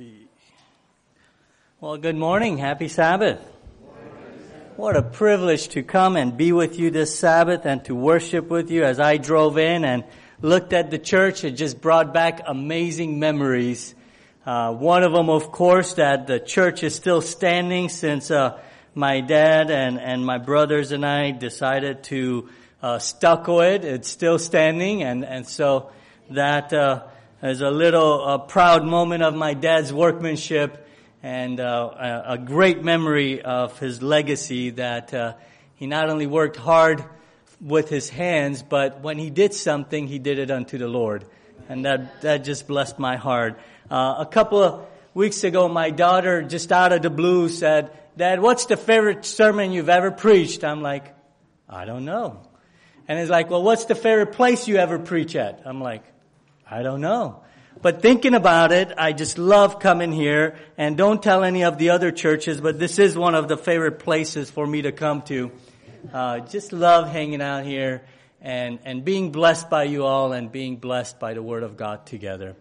see. Well, good morning. Happy Sabbath. What a privilege to come and be with you this Sabbath and to worship with you as I drove in and looked at the church. It just brought back amazing memories. Uh, one of them, of course, that the church is still standing since uh, my dad and, and my brothers and I decided to uh, stucco it. It's still standing, and, and so that is a little uh, proud moment of my dad's workmanship and uh, a great memory of his legacy that uh, he not only worked hard with his hands, but when he did something, he did it unto the Lord. And that, that just blessed my heart. Uh, a couple of weeks ago, my daughter, just out of the blue, said, Dad, what's the favorite sermon you've ever preached? I'm like, I don't know. And he's like, well, what's the favorite place you ever preach at? I'm like, I don't know. But thinking about it, I just love coming here and don't tell any of the other churches, but this is one of the favorite places for me to come to. Uh, just love hanging out here and, and being blessed by you all and being blessed by the Word of God together.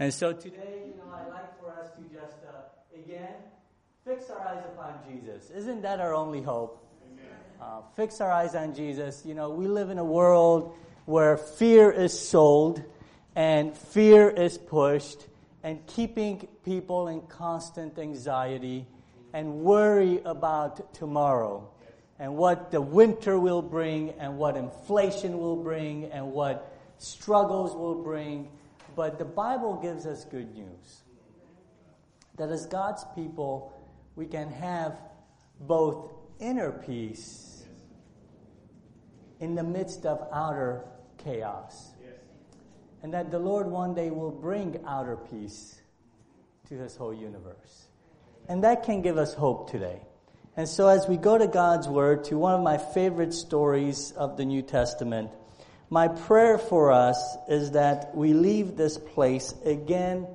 And so today, you know, I'd like for us to just, uh, again, fix our eyes upon Jesus. Isn't that our only hope? Uh, fix our eyes on Jesus. You know, we live in a world where fear is sold and fear is pushed and keeping people in constant anxiety and worry about tomorrow and what the winter will bring and what inflation will bring and what struggles will bring. But the Bible gives us good news that as God's people, we can have both inner peace in the midst of outer chaos and that the Lord one day will bring outer peace to his whole universe. And that can give us hope today. And so as we go to God's Word, to one of my favorite stories of the New Testament, my prayer for us is that we leave this place again,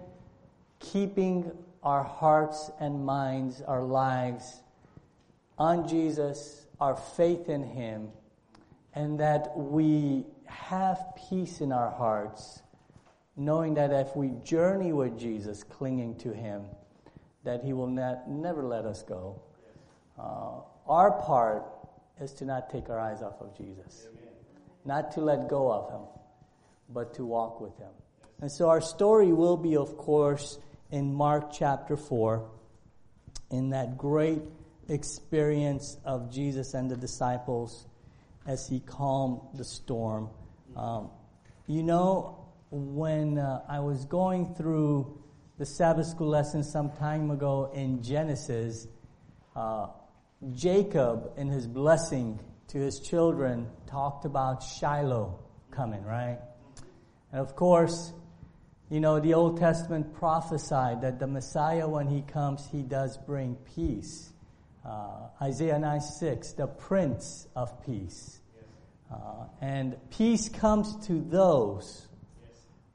keeping our hearts and minds, our lives on Jesus, our faith in Him, and that we have peace in our hearts, knowing that if we journey with Jesus, clinging to Him, that He will not, never let us go. Uh, our part is to not take our eyes off of Jesus, Amen. not to let go of Him, but to walk with Him. And so our story will be, of course, in Mark chapter 4, in that great experience of Jesus and the disciples as he calmed the storm um, you know, when uh, I was going through the Sabbath school lesson some time ago in Genesis, uh, Jacob, in his blessing to his children, talked about Shiloh coming, right? And of course, you know, the Old Testament prophesied that the Messiah, when he comes, he does bring peace. Uh, Isaiah 9 6, the Prince of Peace. Uh, and peace comes to those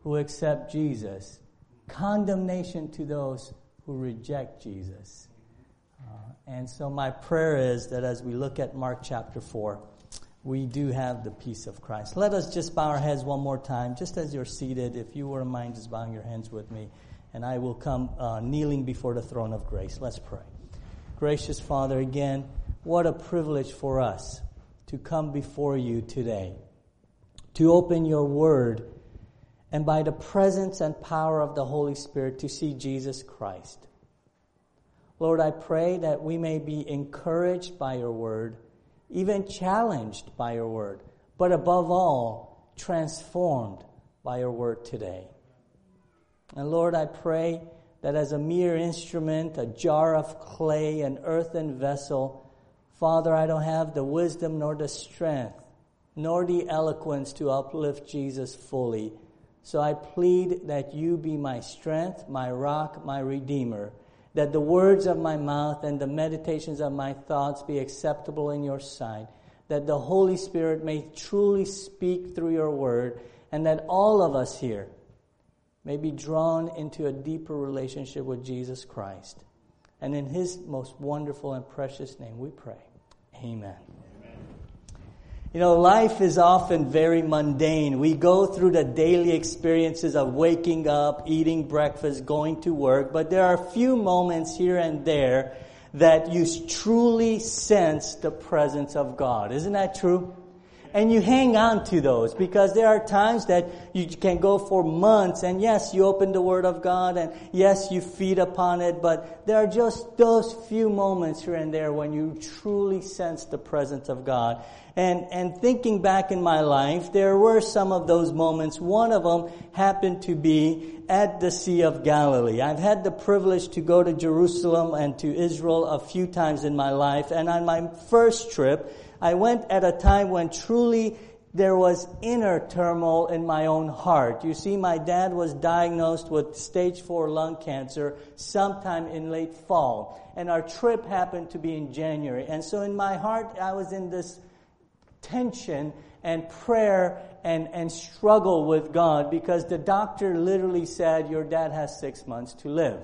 who accept Jesus, condemnation to those who reject Jesus. Uh, and so, my prayer is that as we look at Mark chapter 4, we do have the peace of Christ. Let us just bow our heads one more time, just as you're seated. If you were mind, just bowing your hands with me, and I will come uh, kneeling before the throne of grace. Let's pray. Gracious Father, again, what a privilege for us to come before you today, to open your word, and by the presence and power of the Holy Spirit to see Jesus Christ. Lord, I pray that we may be encouraged by your word, even challenged by your word, but above all, transformed by your word today. And Lord, I pray that as a mere instrument, a jar of clay, an earthen vessel, Father, I don't have the wisdom nor the strength, nor the eloquence to uplift Jesus fully. So I plead that you be my strength, my rock, my redeemer, that the words of my mouth and the meditations of my thoughts be acceptable in your sight, that the Holy Spirit may truly speak through your word, and that all of us here may be drawn into a deeper relationship with Jesus Christ. And in his most wonderful and precious name we pray. Amen. You know, life is often very mundane. We go through the daily experiences of waking up, eating breakfast, going to work, but there are a few moments here and there that you truly sense the presence of God. Isn't that true? And you hang on to those because there are times that you can go for months and yes, you open the Word of God and yes, you feed upon it, but there are just those few moments here and there when you truly sense the presence of God. And, and thinking back in my life, there were some of those moments. One of them happened to be at the Sea of Galilee. I've had the privilege to go to Jerusalem and to Israel a few times in my life. And on my first trip, I went at a time when truly there was inner turmoil in my own heart. You see, my dad was diagnosed with stage four lung cancer sometime in late fall. And our trip happened to be in January. And so in my heart, I was in this tension and prayer and, and struggle with God because the doctor literally said, Your dad has six months to live.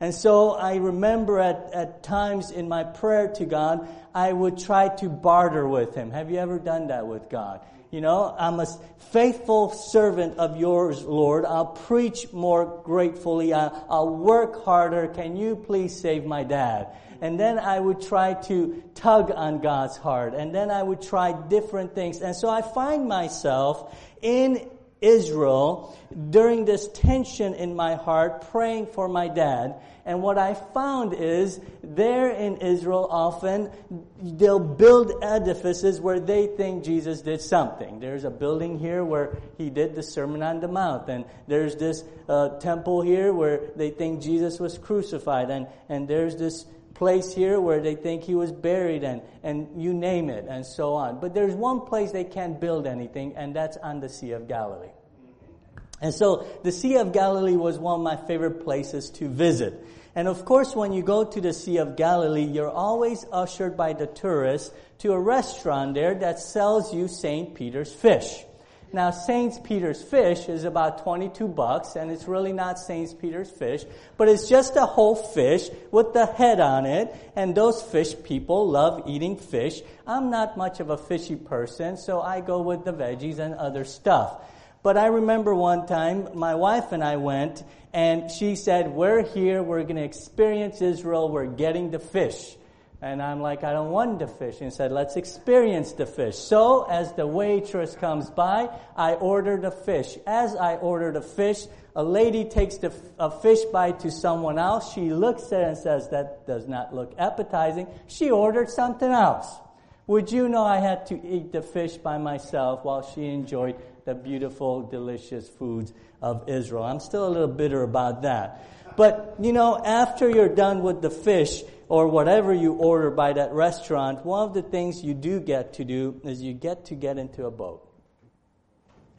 And so I remember at, at times in my prayer to God, I would try to barter with Him. Have you ever done that with God? You know, I'm a faithful servant of yours, Lord. I'll preach more gratefully. I'll, I'll work harder. Can you please save my dad? And then I would try to tug on God's heart. And then I would try different things. And so I find myself in Israel during this tension in my heart, praying for my dad. And what I found is there in Israel often they'll build edifices where they think Jesus did something. There's a building here where he did the Sermon on the Mount, and there's this uh, temple here where they think Jesus was crucified, and, and there's this place here where they think he was buried and, and you name it and so on. But there's one place they can't build anything and that's on the Sea of Galilee. And so the Sea of Galilee was one of my favorite places to visit. And of course, when you go to the Sea of Galilee, you're always ushered by the tourists to a restaurant there that sells you St. Peter's fish. Now, St. Peter's fish is about 22 bucks, and it's really not St. Peter's fish, but it's just a whole fish with the head on it, and those fish people love eating fish. I'm not much of a fishy person, so I go with the veggies and other stuff. But I remember one time my wife and I went, and she said, We're here, we're going to experience Israel, we're getting the fish. And I'm like, I don't want the fish. And said, let's experience the fish. So as the waitress comes by, I order the fish. As I order the fish, a lady takes the, a fish bite to someone else. She looks at it and says, that does not look appetizing. She ordered something else. Would you know I had to eat the fish by myself while she enjoyed the beautiful, delicious foods of Israel? I'm still a little bitter about that. But, you know, after you're done with the fish, or whatever you order by that restaurant, one of the things you do get to do is you get to get into a boat.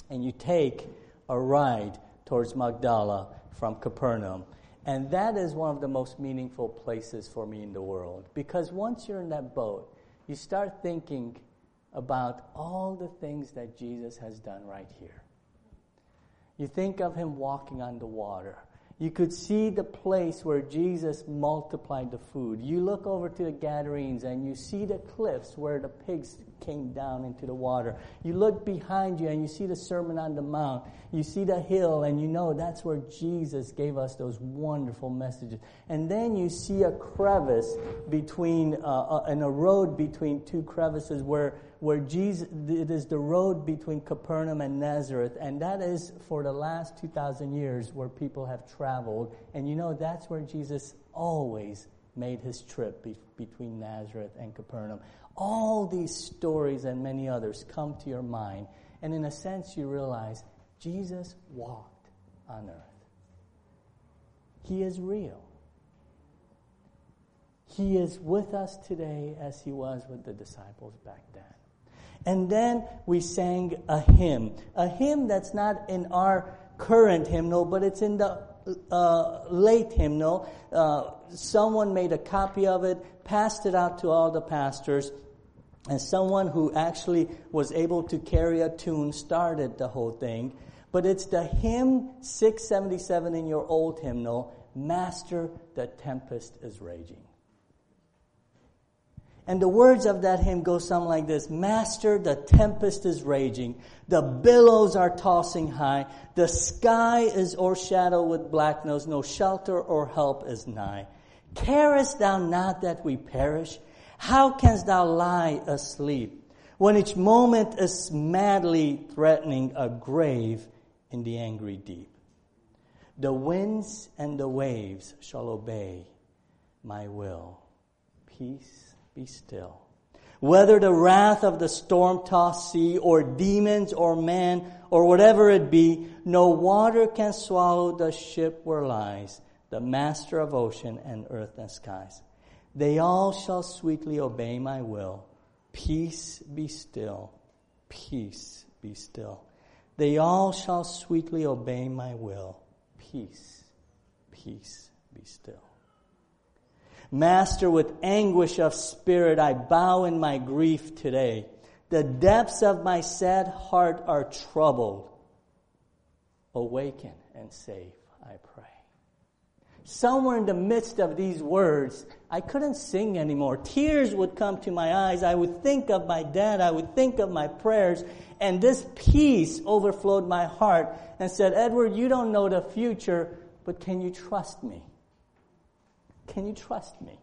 And you take a ride towards Magdala from Capernaum. And that is one of the most meaningful places for me in the world. Because once you're in that boat, you start thinking about all the things that Jesus has done right here. You think of him walking on the water you could see the place where Jesus multiplied the food. You look over to the Gadarenes and you see the cliffs where the pigs came down into the water. You look behind you and you see the Sermon on the Mount. You see the hill and you know that's where Jesus gave us those wonderful messages. And then you see a crevice between, uh, uh, and a road between two crevices where where Jesus, it is the road between Capernaum and Nazareth, and that is for the last 2,000 years where people have traveled. And you know, that's where Jesus always made his trip be- between Nazareth and Capernaum. All these stories and many others come to your mind, and in a sense, you realize Jesus walked on earth. He is real. He is with us today as he was with the disciples back then. And then we sang a hymn, a hymn that's not in our current hymnal, but it's in the uh, late hymnal. Uh, someone made a copy of it, passed it out to all the pastors, and someone who actually was able to carry a tune started the whole thing. But it's the hymn 677 in your old hymnal, Master, the tempest is raging. And the words of that hymn go something like this Master, the tempest is raging, the billows are tossing high, the sky is o'ershadowed with blackness, no shelter or help is nigh. Carest thou not that we perish? How canst thou lie asleep when each moment is madly threatening a grave in the angry deep? The winds and the waves shall obey my will. Peace be still. Whether the wrath of the storm tossed sea, or demons, or man, or whatever it be, no water can swallow the ship where lies the master of ocean and earth and skies. They all shall sweetly obey my will. Peace be still. Peace be still. They all shall sweetly obey my will. Peace, peace be still. Master, with anguish of spirit, I bow in my grief today. The depths of my sad heart are troubled. Awaken and save, I pray. Somewhere in the midst of these words, I couldn't sing anymore. Tears would come to my eyes. I would think of my dad. I would think of my prayers. And this peace overflowed my heart and said, Edward, you don't know the future, but can you trust me? Can you trust me?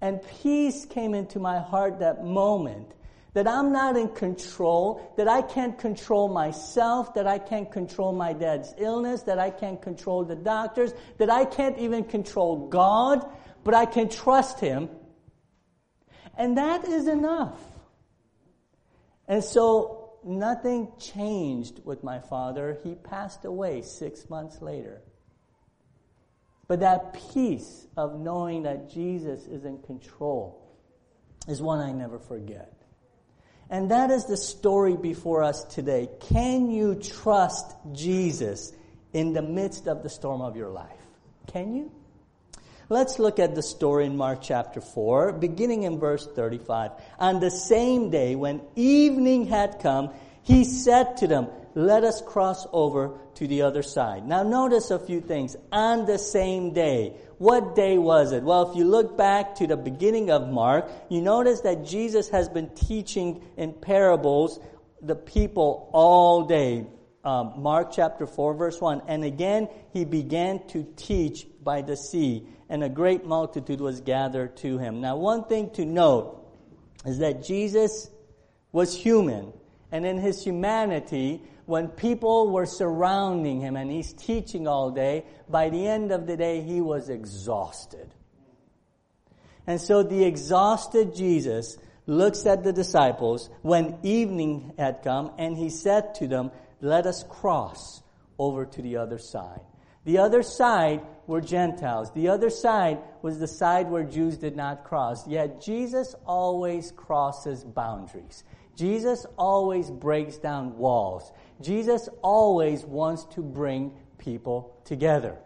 And peace came into my heart that moment that I'm not in control, that I can't control myself, that I can't control my dad's illness, that I can't control the doctors, that I can't even control God, but I can trust Him. And that is enough. And so nothing changed with my father. He passed away six months later. But that peace of knowing that Jesus is in control is one I never forget. And that is the story before us today. Can you trust Jesus in the midst of the storm of your life? Can you? Let's look at the story in Mark chapter 4, beginning in verse 35. On the same day, when evening had come, he said to them, Let us cross over to the other side. Now, notice a few things. On the same day. What day was it? Well, if you look back to the beginning of Mark, you notice that Jesus has been teaching in parables the people all day. Um, Mark chapter 4, verse 1. And again, he began to teach by the sea, and a great multitude was gathered to him. Now, one thing to note is that Jesus was human, and in his humanity, when people were surrounding him and he's teaching all day, by the end of the day, he was exhausted. And so the exhausted Jesus looks at the disciples when evening had come and he said to them, let us cross over to the other side. The other side were Gentiles. The other side was the side where Jews did not cross. Yet Jesus always crosses boundaries. Jesus always breaks down walls. Jesus always wants to bring people together.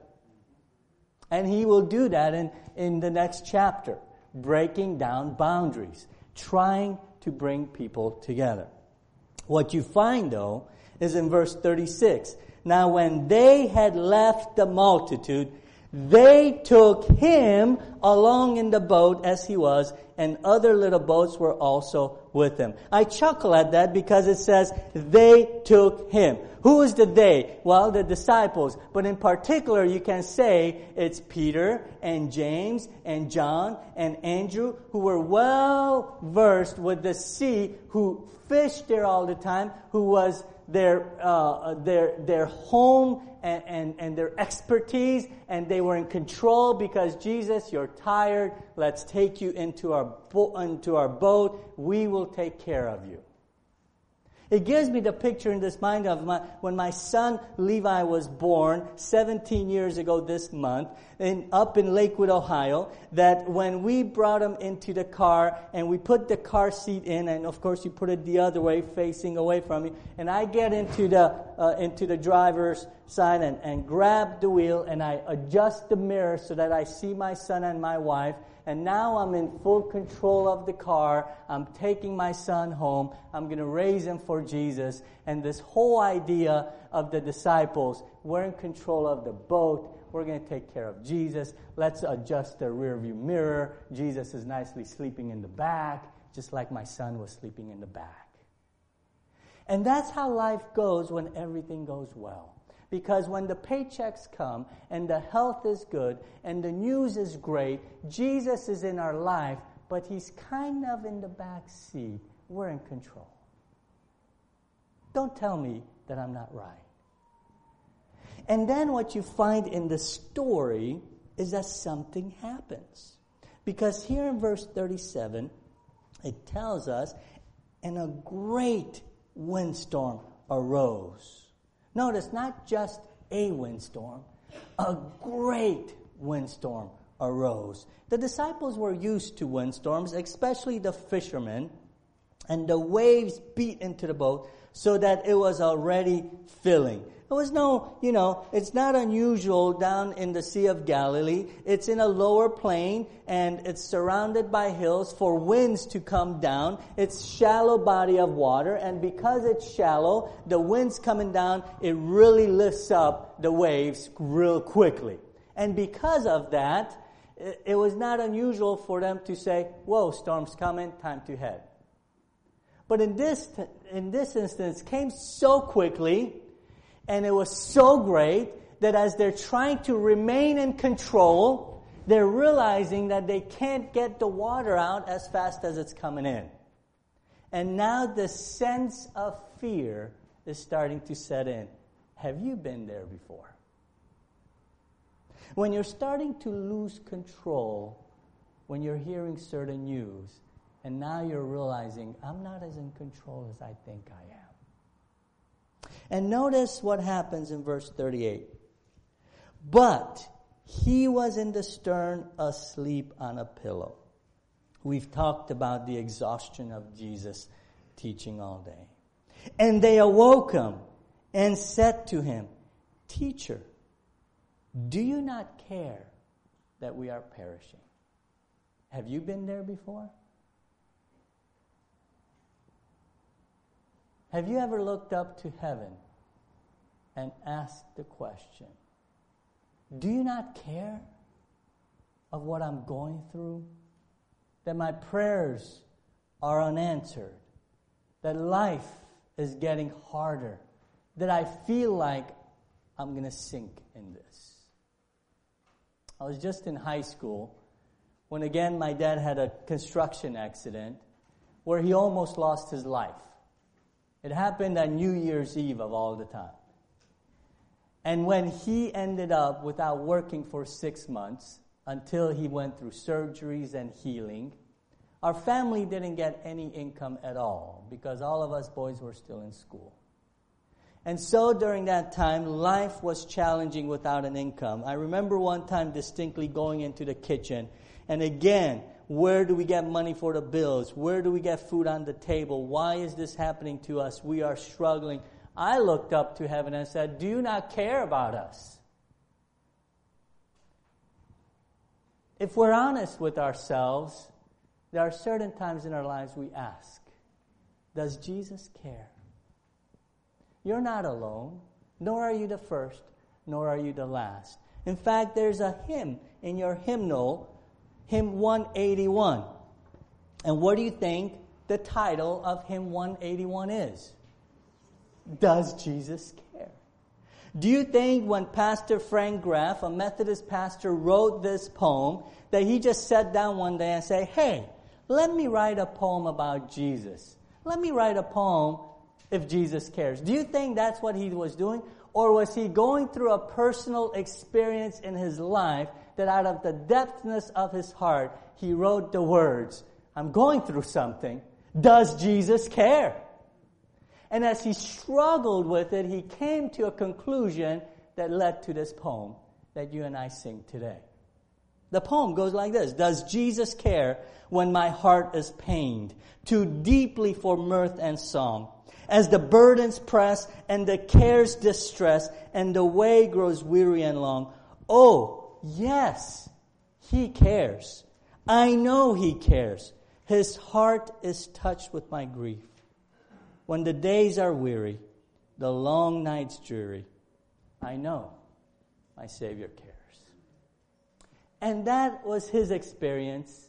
And he will do that in, in the next chapter, breaking down boundaries, trying to bring people together. What you find though is in verse 36. Now when they had left the multitude, they took him along in the boat as he was, and other little boats were also with him. I chuckle at that because it says they took him. Who is the they? Well, the disciples. But in particular, you can say it's Peter and James and John and Andrew who were well versed with the sea, who fished there all the time, who was their, uh, their, their home and, and, and their expertise, and they were in control because Jesus, you're tired. Let's take you into our, bo- into our boat. We will take care of you. It gives me the picture in this mind of my, when my son Levi was born 17 years ago this month in, up in Lakewood, Ohio, that when we brought him into the car and we put the car seat in, and of course you put it the other way facing away from you, and I get into the, uh, into the driver's side and, and grab the wheel and I adjust the mirror so that I see my son and my wife and now I'm in full control of the car. I'm taking my son home. I'm going to raise him for Jesus. And this whole idea of the disciples, we're in control of the boat. We're going to take care of Jesus. Let's adjust the rearview mirror. Jesus is nicely sleeping in the back, just like my son was sleeping in the back. And that's how life goes when everything goes well. Because when the paychecks come and the health is good and the news is great, Jesus is in our life, but he's kind of in the back seat. We're in control. Don't tell me that I'm not right. And then what you find in the story is that something happens. Because here in verse 37, it tells us, and a great windstorm arose. Notice, not just a windstorm, a great windstorm arose. The disciples were used to windstorms, especially the fishermen, and the waves beat into the boat so that it was already filling. It was no, you know, it's not unusual down in the Sea of Galilee. It's in a lower plain and it's surrounded by hills for winds to come down. It's shallow body of water and because it's shallow, the winds coming down, it really lifts up the waves real quickly. And because of that, it was not unusual for them to say, whoa, storm's coming, time to head. But in this, in this instance, came so quickly and it was so great that as they're trying to remain in control, they're realizing that they can't get the water out as fast as it's coming in. And now the sense of fear is starting to set in. Have you been there before? When you're starting to lose control, when you're hearing certain news, and now you're realizing, I'm not as in control as I think I am. And notice what happens in verse 38. But he was in the stern asleep on a pillow. We've talked about the exhaustion of Jesus teaching all day. And they awoke him and said to him, Teacher, do you not care that we are perishing? Have you been there before? Have you ever looked up to heaven and asked the question, Do you not care of what I'm going through? That my prayers are unanswered? That life is getting harder? That I feel like I'm going to sink in this? I was just in high school when again my dad had a construction accident where he almost lost his life. It happened on New Year's Eve of all the time. And when he ended up without working for six months until he went through surgeries and healing, our family didn't get any income at all because all of us boys were still in school. And so during that time, life was challenging without an income. I remember one time distinctly going into the kitchen, and again, where do we get money for the bills? Where do we get food on the table? Why is this happening to us? We are struggling. I looked up to heaven and said, Do you not care about us? If we're honest with ourselves, there are certain times in our lives we ask, Does Jesus care? You're not alone, nor are you the first, nor are you the last. In fact, there's a hymn in your hymnal hymn 181. And what do you think the title of hymn 181 is? Does Jesus care? Do you think when Pastor Frank Graeff, a Methodist pastor, wrote this poem, that he just sat down one day and said, Hey, let me write a poem about Jesus. Let me write a poem if Jesus cares. Do you think that's what he was doing? Or was he going through a personal experience in his life that out of the depthness of his heart, he wrote the words, I'm going through something. Does Jesus care? And as he struggled with it, he came to a conclusion that led to this poem that you and I sing today. The poem goes like this Does Jesus care when my heart is pained, too deeply for mirth and song? As the burdens press and the cares distress, and the way grows weary and long. Oh, yes, He cares. I know He cares. His heart is touched with my grief. When the days are weary, the long nights dreary, I know my Savior cares. And that was his experience.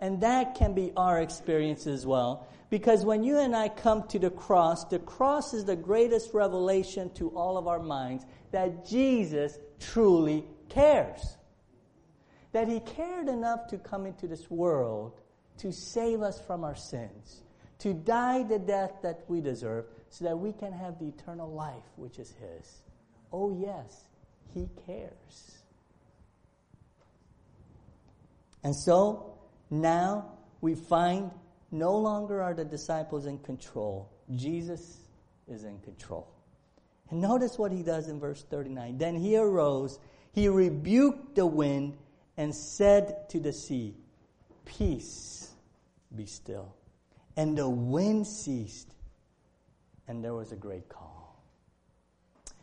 And that can be our experience as well. Because when you and I come to the cross, the cross is the greatest revelation to all of our minds that Jesus truly cares. That he cared enough to come into this world to save us from our sins, to die the death that we deserve, so that we can have the eternal life which is his. Oh, yes, he cares. And so now we find no longer are the disciples in control. Jesus is in control. And notice what he does in verse 39. Then he arose, he rebuked the wind, and said to the sea, Peace, be still. And the wind ceased, and there was a great calm.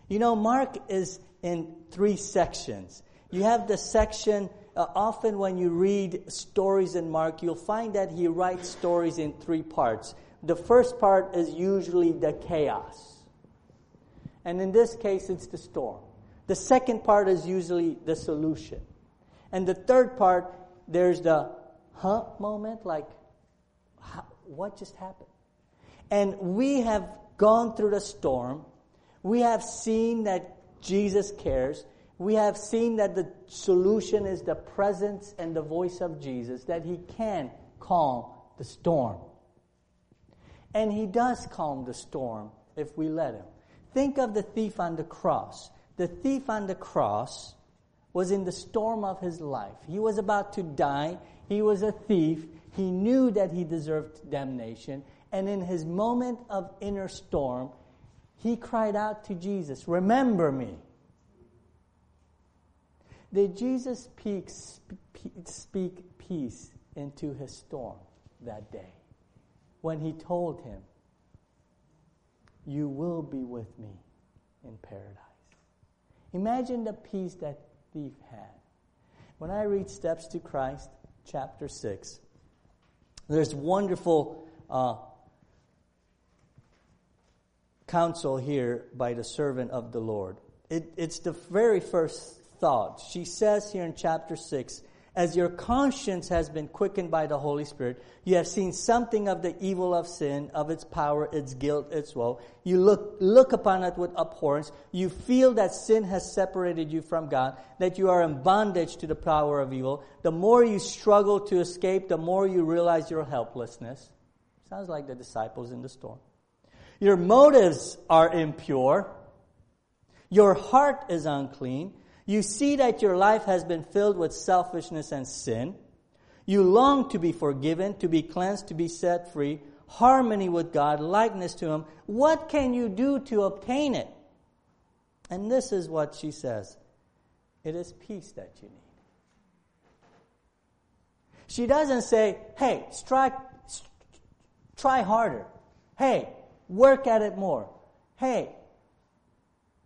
You know, Mark is in three sections. You have the section uh, often when you read stories in Mark, you'll find that he writes stories in three parts. The first part is usually the chaos. And in this case, it's the storm. The second part is usually the solution. And the third part, there's the huh moment, like, what just happened? And we have gone through the storm. We have seen that Jesus cares we have seen that the solution is the presence and the voice of Jesus, that he can calm the storm. And he does calm the storm if we let him. Think of the thief on the cross. The thief on the cross was in the storm of his life. He was about to die. He was a thief. He knew that he deserved damnation. And in his moment of inner storm, he cried out to Jesus, Remember me. Did Jesus speak peace into his storm that day when he told him, You will be with me in paradise? Imagine the peace that thief had. When I read Steps to Christ, chapter 6, there's wonderful uh, counsel here by the servant of the Lord. It, it's the very first thought. She says here in chapter 6, as your conscience has been quickened by the Holy Spirit, you have seen something of the evil of sin, of its power, its guilt, its woe. You look, look upon it with abhorrence. You feel that sin has separated you from God, that you are in bondage to the power of evil. The more you struggle to escape, the more you realize your helplessness. Sounds like the disciples in the storm. Your motives are impure. Your heart is unclean. You see that your life has been filled with selfishness and sin. You long to be forgiven, to be cleansed, to be set free, harmony with God, likeness to Him. What can you do to obtain it? And this is what she says it is peace that you need. She doesn't say, hey, strike, try harder. Hey, work at it more. Hey,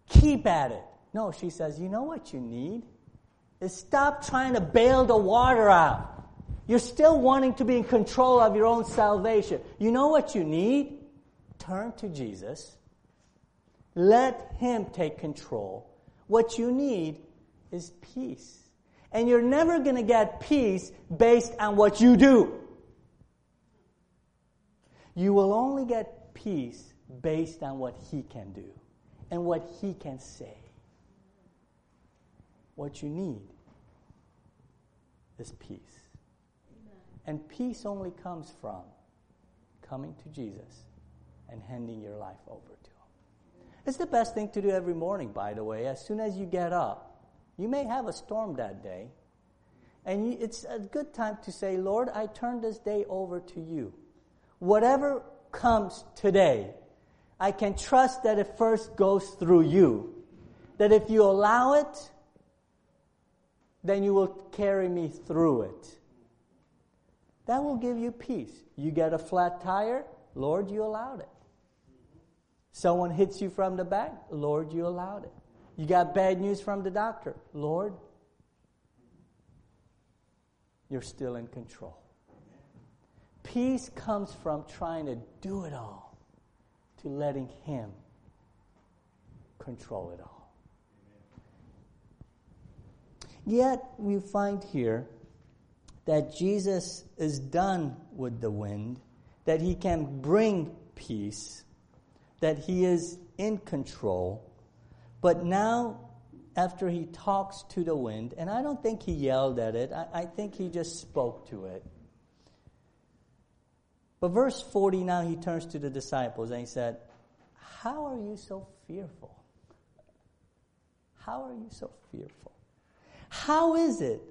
keep at it. No, she says, you know what you need? Is stop trying to bail the water out. You're still wanting to be in control of your own salvation. You know what you need? Turn to Jesus. Let Him take control. What you need is peace. And you're never going to get peace based on what you do. You will only get peace based on what He can do and what He can say what you need is peace. Amen. And peace only comes from coming to Jesus and handing your life over to Him. It's the best thing to do every morning, by the way. As soon as you get up, you may have a storm that day, and you, it's a good time to say, Lord, I turn this day over to you. Whatever comes today, I can trust that it first goes through you. That if you allow it, then you will carry me through it. That will give you peace. You get a flat tire, Lord, you allowed it. Someone hits you from the back, Lord, you allowed it. You got bad news from the doctor, Lord. you're still in control. Peace comes from trying to do it all to letting Him control it all. Yet we find here that Jesus is done with the wind, that He can bring peace, that He is in control. But now after he talks to the wind, and I don't think he yelled at it, I, I think he just spoke to it. But verse 40 now he turns to the disciples and he said, How are you so fearful? How are you so fearful? How is it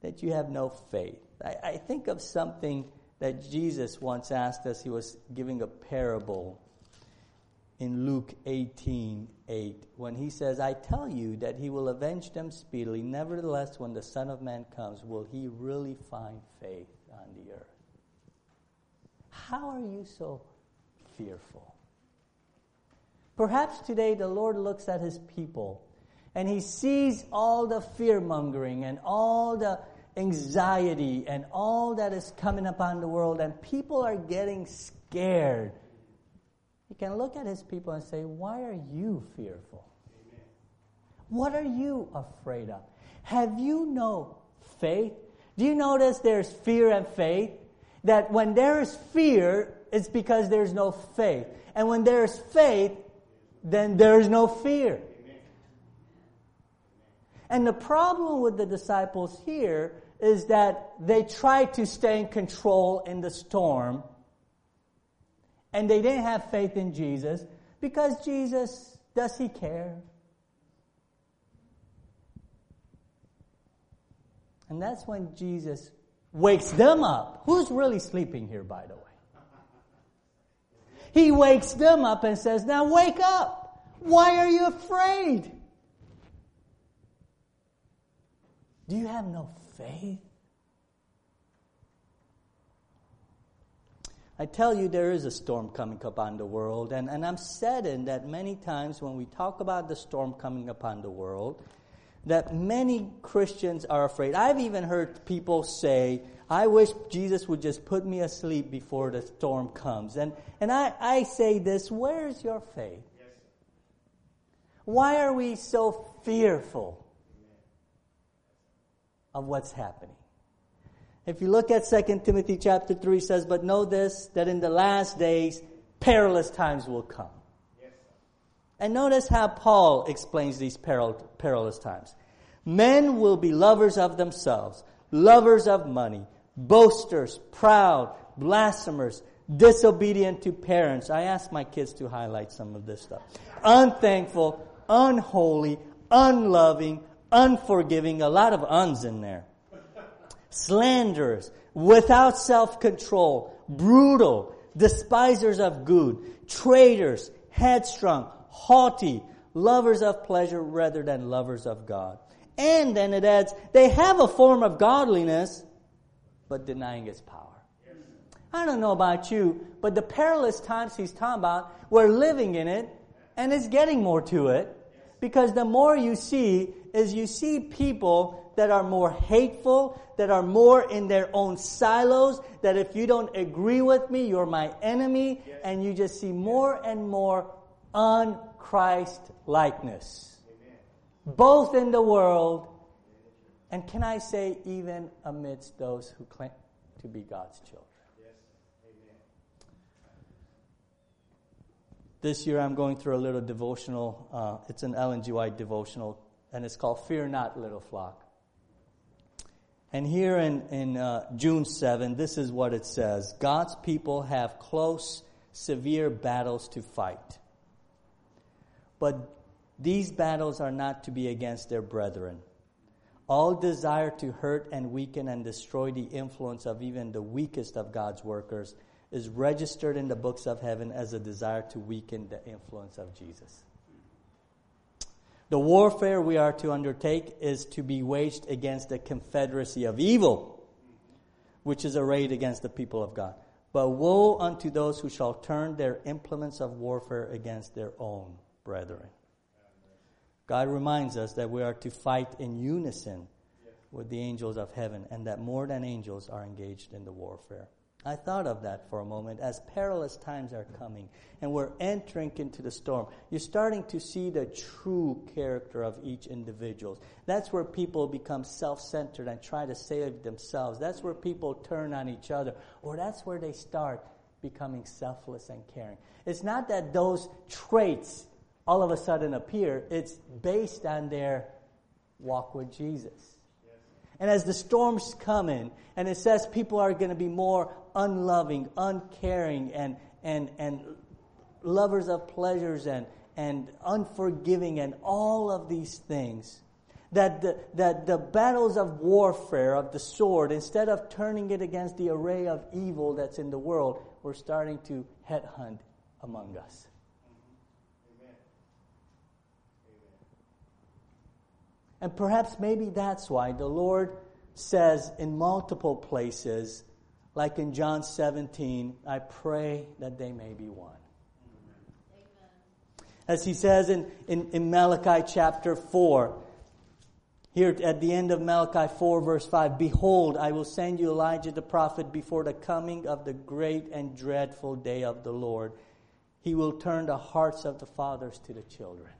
that you have no faith? I, I think of something that Jesus once asked us. He was giving a parable in Luke 18 8, when he says, I tell you that he will avenge them speedily. Nevertheless, when the Son of Man comes, will he really find faith on the earth? How are you so fearful? Perhaps today the Lord looks at his people and he sees all the fear mongering and all the anxiety and all that is coming upon the world, and people are getting scared he can look at his people and say, Why are you fearful? Amen. What are you afraid of? Have you no faith? Do you notice there's fear and faith? That when there is fear, it's because there's no faith. And when there's faith, then there's no fear. And the problem with the disciples here is that they try to stay in control in the storm and they didn't have faith in Jesus because Jesus, does he care? And that's when Jesus wakes them up. Who's really sleeping here, by the way? He wakes them up and says, Now wake up. Why are you afraid? Do you have no faith? I tell you, there is a storm coming upon the world, and, and I'm saddened that many times when we talk about the storm coming upon the world, that many Christians are afraid. I've even heard people say, I wish Jesus would just put me asleep before the storm comes. And, and I, I say this where is your faith? Why are we so fearful of what's happening? If you look at 2 Timothy chapter 3 says, But know this, that in the last days, perilous times will come. Yes. And notice how Paul explains these peril, perilous times. Men will be lovers of themselves, lovers of money, boasters, proud, blasphemers, disobedient to parents. I asked my kids to highlight some of this stuff. Unthankful, unholy, unloving, unforgiving, a lot of uns in there slanderers, without self control, brutal, despisers of good, traitors, headstrong, haughty, lovers of pleasure rather than lovers of God. And then it adds, they have a form of godliness, but denying its power. I don't know about you, but the perilous times he's talking about, we're living in it, and it's getting more to it. Because the more you see, is you see people that are more hateful, that are more in their own silos, that if you don't agree with me, you're my enemy, yes. and you just see more and more unchrist likeness. Both in the world, and can I say, even amidst those who claim to be God's children. This year I'm going through a little devotional. Uh, it's an Ellen G. White devotional, and it's called Fear Not, Little Flock. And here in, in uh, June 7, this is what it says God's people have close, severe battles to fight. But these battles are not to be against their brethren. All desire to hurt and weaken and destroy the influence of even the weakest of God's workers is registered in the books of heaven as a desire to weaken the influence of Jesus. The warfare we are to undertake is to be waged against a confederacy of evil, which is arrayed against the people of God. But woe unto those who shall turn their implements of warfare against their own brethren. God reminds us that we are to fight in unison with the angels of heaven, and that more than angels are engaged in the warfare. I thought of that for a moment as perilous times are coming and we're entering into the storm. You're starting to see the true character of each individual. That's where people become self-centered and try to save themselves. That's where people turn on each other or that's where they start becoming selfless and caring. It's not that those traits all of a sudden appear. It's based on their walk with Jesus. And as the storms come in, and it says people are going to be more unloving, uncaring, and, and, and lovers of pleasures and, and unforgiving, and all of these things. That the, that the battles of warfare, of the sword, instead of turning it against the array of evil that's in the world, we're starting to headhunt among us. And perhaps maybe that's why the Lord says in multiple places, like in John 17, I pray that they may be one. As he says in, in, in Malachi chapter 4, here at the end of Malachi 4, verse 5 Behold, I will send you Elijah the prophet before the coming of the great and dreadful day of the Lord. He will turn the hearts of the fathers to the children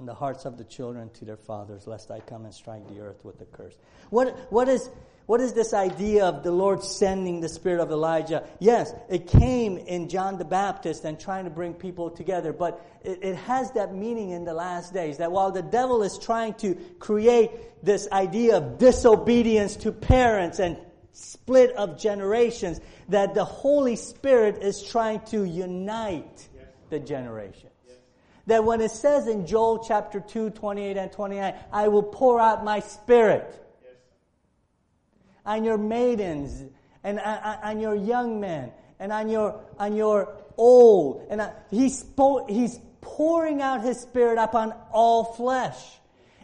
and the hearts of the children to their fathers, lest I come and strike the earth with a curse. What, what, is, what is this idea of the Lord sending the spirit of Elijah? Yes, it came in John the Baptist and trying to bring people together, but it, it has that meaning in the last days that while the devil is trying to create this idea of disobedience to parents and split of generations, that the Holy Spirit is trying to unite the generation that when it says in Joel chapter 2, 28 and 29, I will pour out my spirit yes. on your maidens and uh, uh, on your young men and on your, on your old. And uh, he's, he's pouring out his spirit upon all flesh.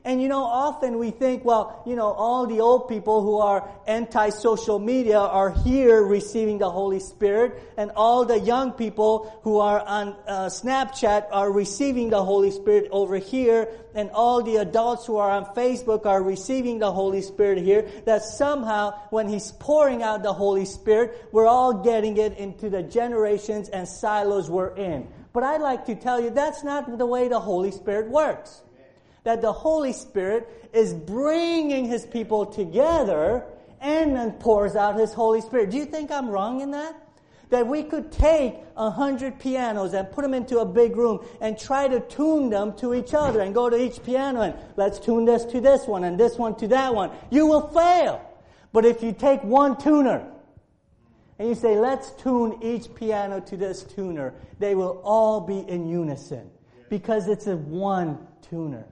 And you know, often we think, well, you know, all the old people who are anti-social media are here receiving the Holy Spirit, and all the young people who are on uh, Snapchat are receiving the Holy Spirit over here, and all the adults who are on Facebook are receiving the Holy Spirit here. That somehow, when He's pouring out the Holy Spirit, we're all getting it into the generations and silos we're in. But I'd like to tell you that's not the way the Holy Spirit works that the Holy Spirit is bringing His people together and then pours out His Holy Spirit. Do you think I'm wrong in that? That we could take a hundred pianos and put them into a big room and try to tune them to each other and go to each piano and let's tune this to this one and this one to that one. You will fail. But if you take one tuner and you say, let's tune each piano to this tuner, they will all be in unison because it's a one tuner.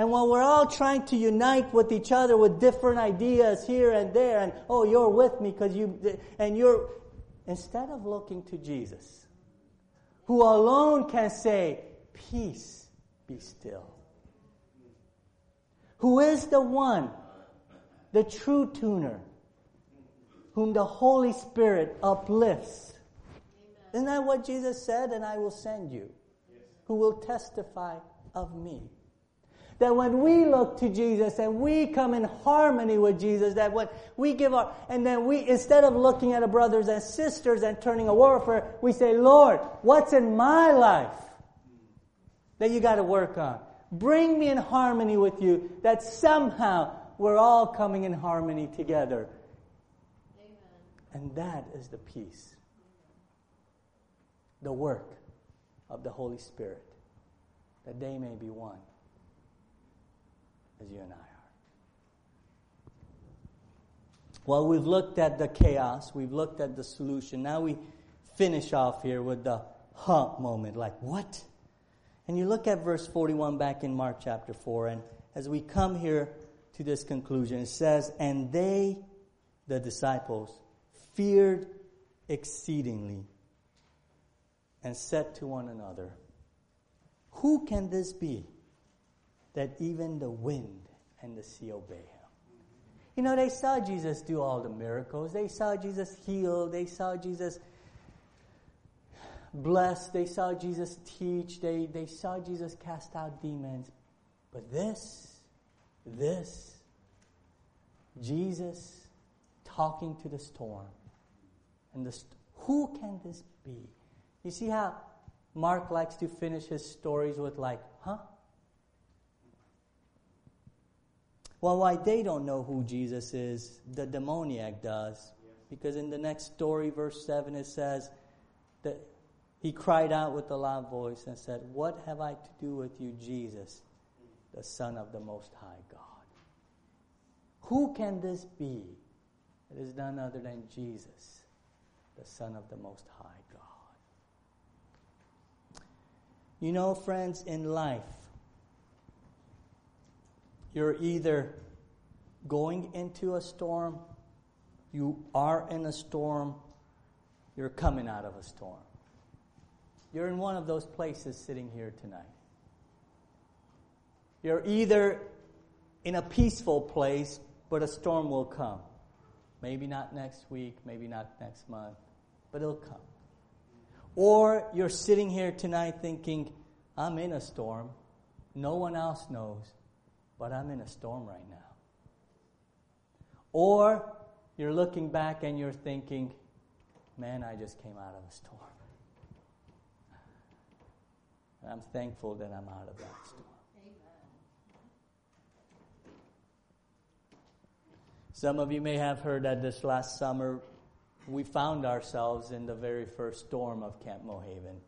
And while we're all trying to unite with each other with different ideas here and there, and oh, you're with me because you, and you're, instead of looking to Jesus, who alone can say, Peace, be still. Who is the one, the true tuner, whom the Holy Spirit uplifts. Isn't that what Jesus said? And I will send you, who will testify of me that when we look to Jesus and we come in harmony with Jesus, that when we give our, and then we, instead of looking at our brothers and sisters and turning a warfare, we say, Lord, what's in my life that you got to work on? Bring me in harmony with you, that somehow we're all coming in harmony together. Amen. And that is the peace, the work of the Holy Spirit, that they may be one as you and I are. Well, we've looked at the chaos, we've looked at the solution. Now we finish off here with the hump moment. Like, what? And you look at verse 41 back in Mark chapter 4, and as we come here to this conclusion, it says, And they, the disciples, feared exceedingly and said to one another, Who can this be? That even the wind and the sea obey him. You know, they saw Jesus do all the miracles. They saw Jesus heal. They saw Jesus bless. They saw Jesus teach. They, they saw Jesus cast out demons. But this, this Jesus talking to the storm. And the st- who can this be? You see how Mark likes to finish his stories with, like, huh? Well, why they don't know who Jesus is, the demoniac does. Because in the next story, verse 7, it says that he cried out with a loud voice and said, What have I to do with you, Jesus, the Son of the Most High God? Who can this be? It is none other than Jesus, the Son of the Most High God. You know, friends, in life, you're either going into a storm, you are in a storm, you're coming out of a storm. You're in one of those places sitting here tonight. You're either in a peaceful place, but a storm will come. Maybe not next week, maybe not next month, but it'll come. Or you're sitting here tonight thinking, I'm in a storm. No one else knows, but I'm in a storm right now. Or you're looking back and you're thinking, man, I just came out of a storm. And I'm thankful that I'm out of that storm. Some of you may have heard that this last summer we found ourselves in the very first storm of Camp Mohaven.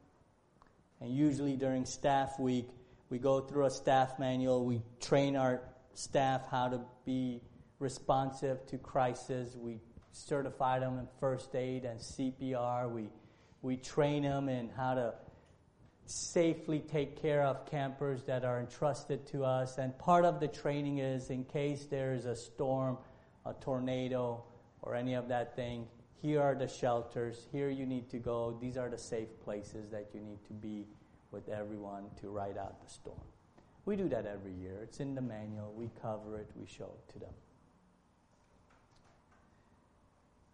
And usually during staff week, we go through a staff manual, we train our staff how to be responsive to crisis. We certify them in first aid and CPR. We, we train them in how to safely take care of campers that are entrusted to us. And part of the training is in case there is a storm, a tornado, or any of that thing, here are the shelters. Here you need to go. These are the safe places that you need to be with everyone to ride out the storm. We do that every year. It's in the manual. We cover it. We show it to them.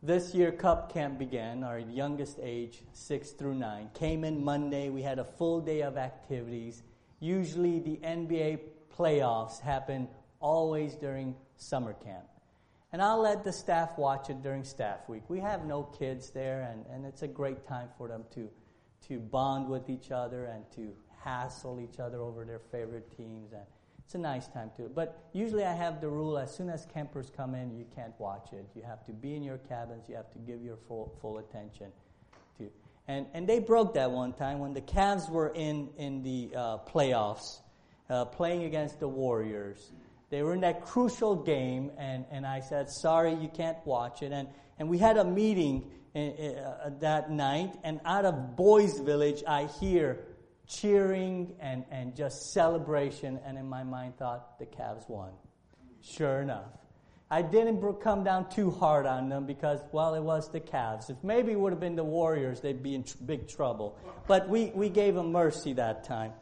This year, Cub Camp began. Our youngest age, six through nine, came in Monday. We had a full day of activities. Usually, the NBA playoffs happen always during summer camp. And I'll let the staff watch it during staff week. We have no kids there, and, and it's a great time for them to, to bond with each other and to hassle each other over their favorite teams. And it's a nice time too. But usually I have the rule as soon as campers come in, you can't watch it. You have to be in your cabins. You have to give your full, full attention to. And, and they broke that one time when the Cavs were in, in the uh, playoffs uh, playing against the Warriors. They were in that crucial game, and, and I said, sorry, you can't watch it. And, and we had a meeting in, Eh, eh, uh, uh, that night, and out of Boys Village, I hear cheering and, and just celebration. And in my mind, thought the Cavs won. Sure enough. I didn't come down too hard on them because, well, it was the Cavs. If maybe it would have been the Warriors, they'd be in tr- big trouble. But we, we gave them mercy that time.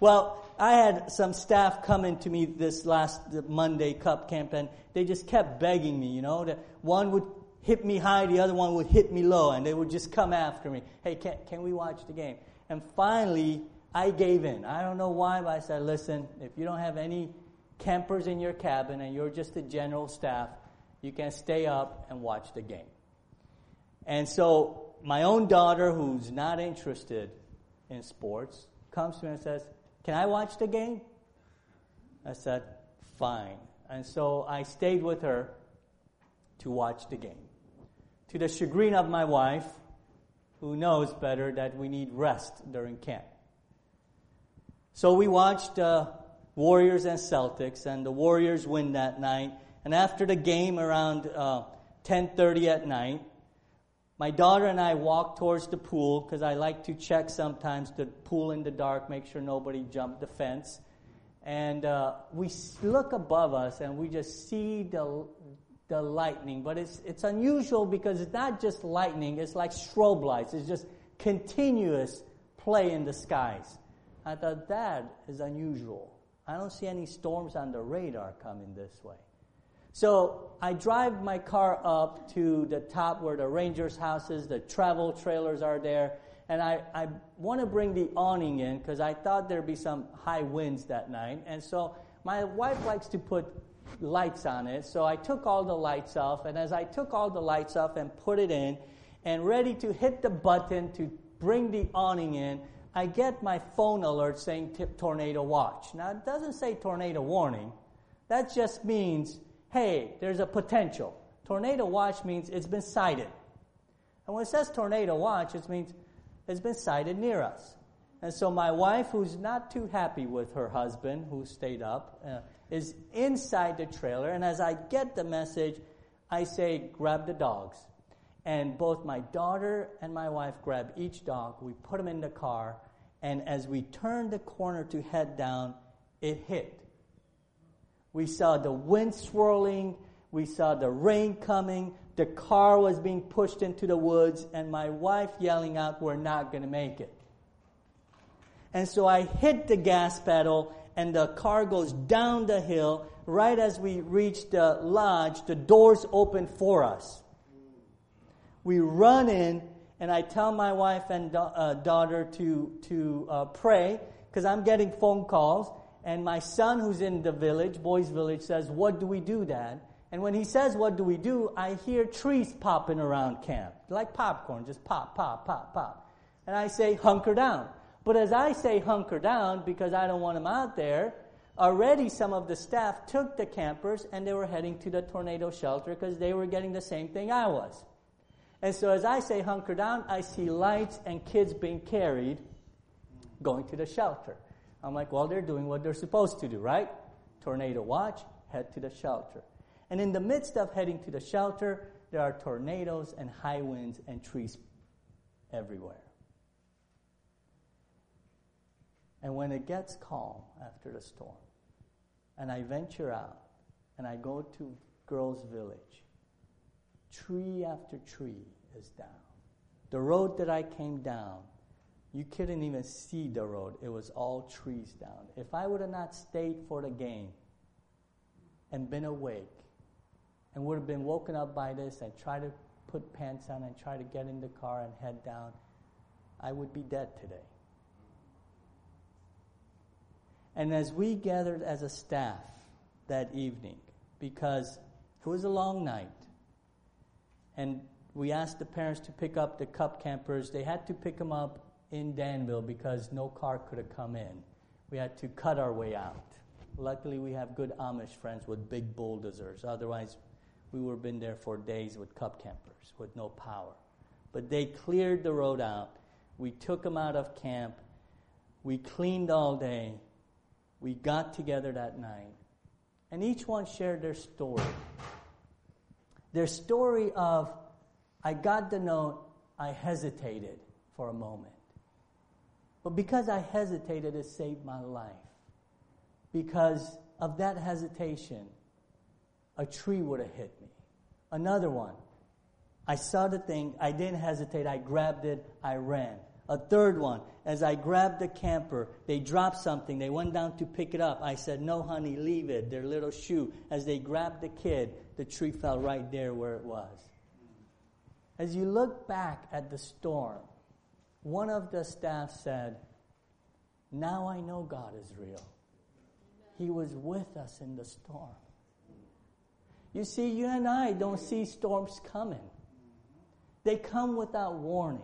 Well, I had some staff coming to me this last Monday cub camp, and they just kept begging me, you know, that one would hit me high, the other one would hit me low, and they would just come after me. Hey, can, can we watch the game? And finally, I gave in. I don't know why, but I said, listen, if you don't have any campers in your cabin and you're just the general staff, you can stay up and watch the game. And so my own daughter, who's not interested in sports, comes to me and says, Can I watch the game? I said, Fine. And so I stayed with her to watch the game. To the chagrin of my wife, who knows better that we need rest during camp. So we watched uh, Warriors and Celtics, and the Warriors win that night. And after the game, around uh, 10:30 at night, my daughter and I walked towards the pool because I like to check sometimes the pool in the dark, make sure nobody jumped the fence. And uh, we look above us, and we just see the the lightning. But it's it's unusual because it's not just lightning; it's like strobe lights. It's just continuous play in the skies. I thought that is unusual. I don't see any storms on the radar coming this way. So I drive my car up to the top where the ranger's house is, the travel trailers are there, and I, I want to bring the awning in because I thought there'd be some high winds that night. And so my wife likes to put lights on it. So I took all the lights off, and as I took all the lights off and put it in, and ready to hit the button to bring the awning in, I get my phone alert saying tornado watch. Now, it doesn't say tornado warning. That just means, hey, there's a potential. Tornado watch means it's been sighted. And when it says tornado watch, it means it's been sighted near us. And so my wife, who's not too happy with her husband, who stayed up, uh, is inside the trailer. And as I get the message, I say, grab the dogs. And both my daughter and my wife grab each dog. We put them in the car. And as we turned the corner to head down, it hit. We saw the wind swirling. We saw the rain coming. The car was being pushed into the woods. And my wife yelling out, We're not going to make it. And so I hit the gas pedal and the car goes down the hill. Right as we reach the lodge, the doors open for us. We run in, and I tell my wife and da- uh, daughter to, to uh, pray because I'm getting phone calls. And my son, who's in the village, boys' village, says, What do we do, Dad? And when he says, What do we do? I hear trees popping around camp, like popcorn, just pop, pop, pop, pop. And I say, Hunker down. But as I say hunker down because I don't want them out there, already some of the staff took the campers and they were heading to the tornado shelter because they were getting the same thing I was. And so as I say hunker down, I see lights and kids being carried going to the shelter. I'm like, well, they're doing what they're supposed to do, right? Tornado watch, head to the shelter. And in the midst of heading to the shelter, there are tornadoes and high winds and trees everywhere. And when it gets calm after the storm, and I venture out and I go to Girls Village, tree after tree is down. The road that I came down, you couldn't even see the road. It was all trees down. If I would have not stayed for the game and been awake and would have been woken up by this and tried to put pants on and try to get in the car and head down, I would be dead today. And as we gathered as a staff that evening, because it was a long night, and we asked the parents to pick up the cub campers, they had to pick them up in Danville because no car could have come in. We had to cut our way out. Luckily, we have good Amish friends with big bulldozers. Otherwise, we would have been there for days with cub campers with no power. But they cleared the road out. We took them out of camp. We cleaned all day we got together that night, and each one shared their story. Their story of, I got the note, I hesitated for a moment. But because I hesitated, it saved my life. Because of that hesitation, a tree would have hit me. Another one, I saw the thing, I didn't hesitate, I grabbed it, I ran. A third one, as I grabbed the camper, they dropped something. They went down to pick it up. I said, No, honey, leave it. Their little shoe. As they grabbed the kid, the tree fell right there where it was. As you look back at the storm, one of the staff said, Now I know God is real. He was with us in the storm. You see, you and I don't see storms coming, they come without warning.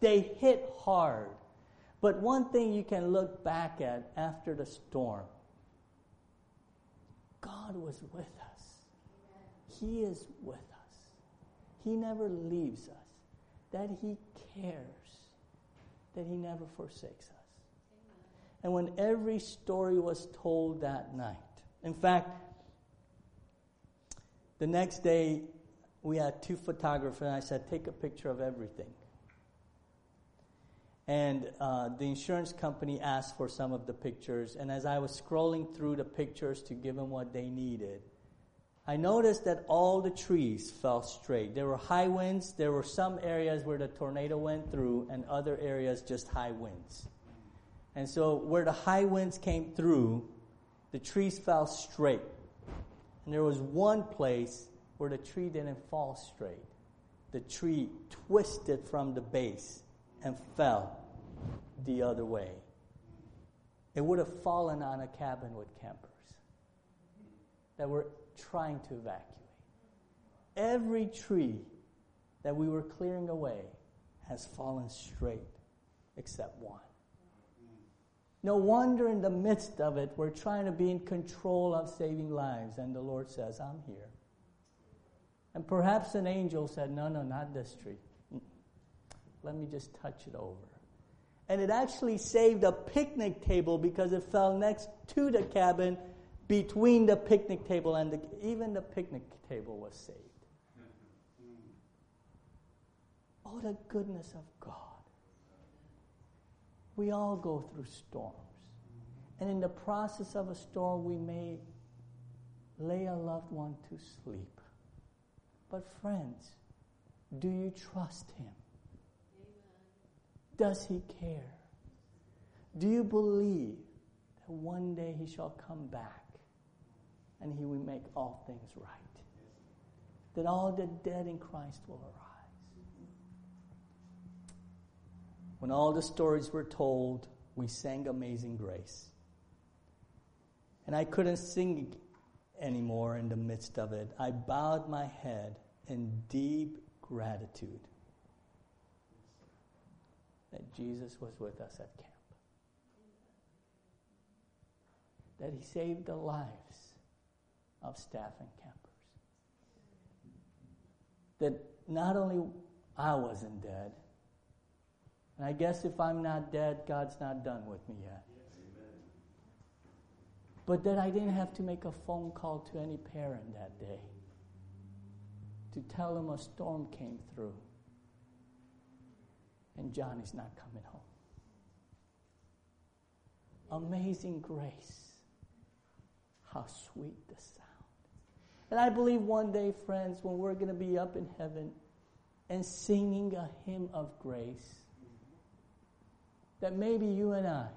They hit hard. But one thing you can look back at after the storm God was with us. He is with us. He never leaves us. That He cares. That He never forsakes us. And when every story was told that night, in fact, the next day we had two photographers, and I said, Take a picture of everything. And uh, the insurance company asked for some of the pictures. And as I was scrolling through the pictures to give them what they needed, I noticed that all the trees fell straight. There were high winds. There were some areas where the tornado went through, and other areas just high winds. And so, where the high winds came through, the trees fell straight. And there was one place where the tree didn't fall straight. The tree twisted from the base and fell the other way. It would have fallen on a cabin with campers. that were trying to evacuate. Every tree that we were clearing away has fallen straight except one. No wonder in the midst of it, we're trying to be in control of saving lives, and the Lord says, I'm here. And perhaps an angel said, No, no, not this tree. Let me just touch it over. And it actually saved a picnic table because it fell next to the cabin between the picnic table and the, even the picnic table was saved. Oh, the goodness of God. We all go through storms. And in the process of a storm, we may lay a loved one to sleep. But, friends, do you trust Him? Does He care? Do you believe that one day He shall come back and He will make all things right? That all the dead in Christ will arise? When all the stories were told, we sang Amazing Grace. And I couldn't sing anymore in the midst of it. I bowed my head in deep gratitude that Jesus was with us at camp. That he saved the lives of staff and campers. That not only I wasn't dead, and I guess if I'm not dead, God's not done with me yet. But that I didn't have to make a phone call to any parent that day to tell them a storm came through and John is not coming home. Amazing grace. How sweet the sound. And I believe one day, friends, when we're going to be up in heaven and singing a hymn of grace, that maybe you and I,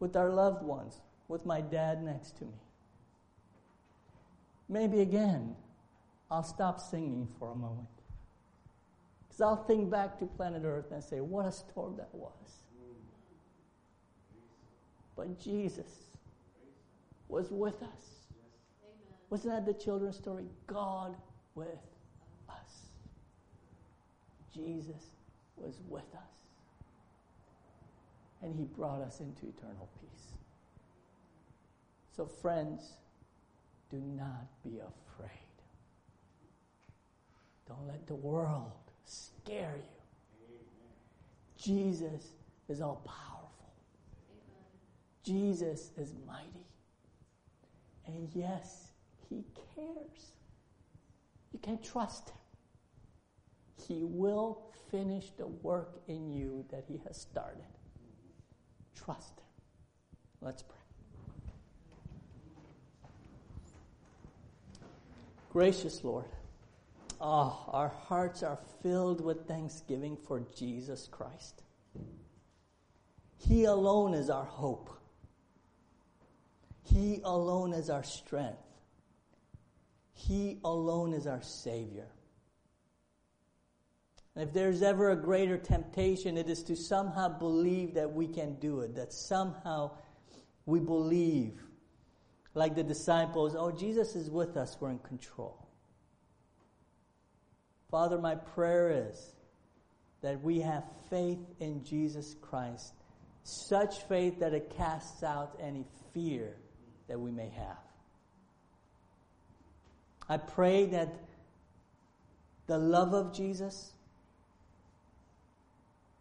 with our loved ones, with my dad next to me, maybe again, I'll stop singing for a moment. I'll think back to planet Earth and say, what a storm that was. But Jesus was with us. Wasn't that the children's story? God with us. Jesus was with us and He brought us into eternal peace. So, friends, do not be afraid. Don't let the world scare you. Amen. Jesus is all powerful. Amen. Jesus is mighty. And yes, He cares. You can trust Him. He will finish the work in you that He has started. Trust Him. Let's pray. Gracious Lord, oh, our hearts are filled with thanksgiving for Jesus Christ. He alone is our hope. He alone is our strength. He alone is our Savior. And if there's ever a greater temptation, it is to somehow believe that we can do it, that somehow we believe, like the disciples, oh, Jesus is with us, we're in control. Father, my prayer is that we have faith in Jesus Christ, such faith that it casts out any fear that we may have. I pray that the love of Jesus,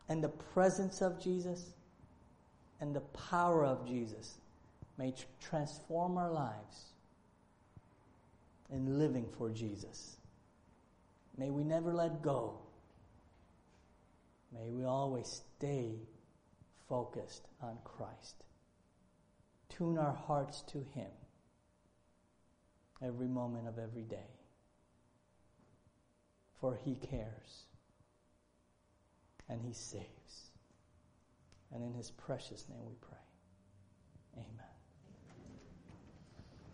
and the presence of Jesus and the power of Jesus may tr- transform our lives in living for Jesus. May we never let go. May we always stay focused on Christ. Tune our hearts to Him every moment of every day. For He cares and he saves. And in his precious name we pray.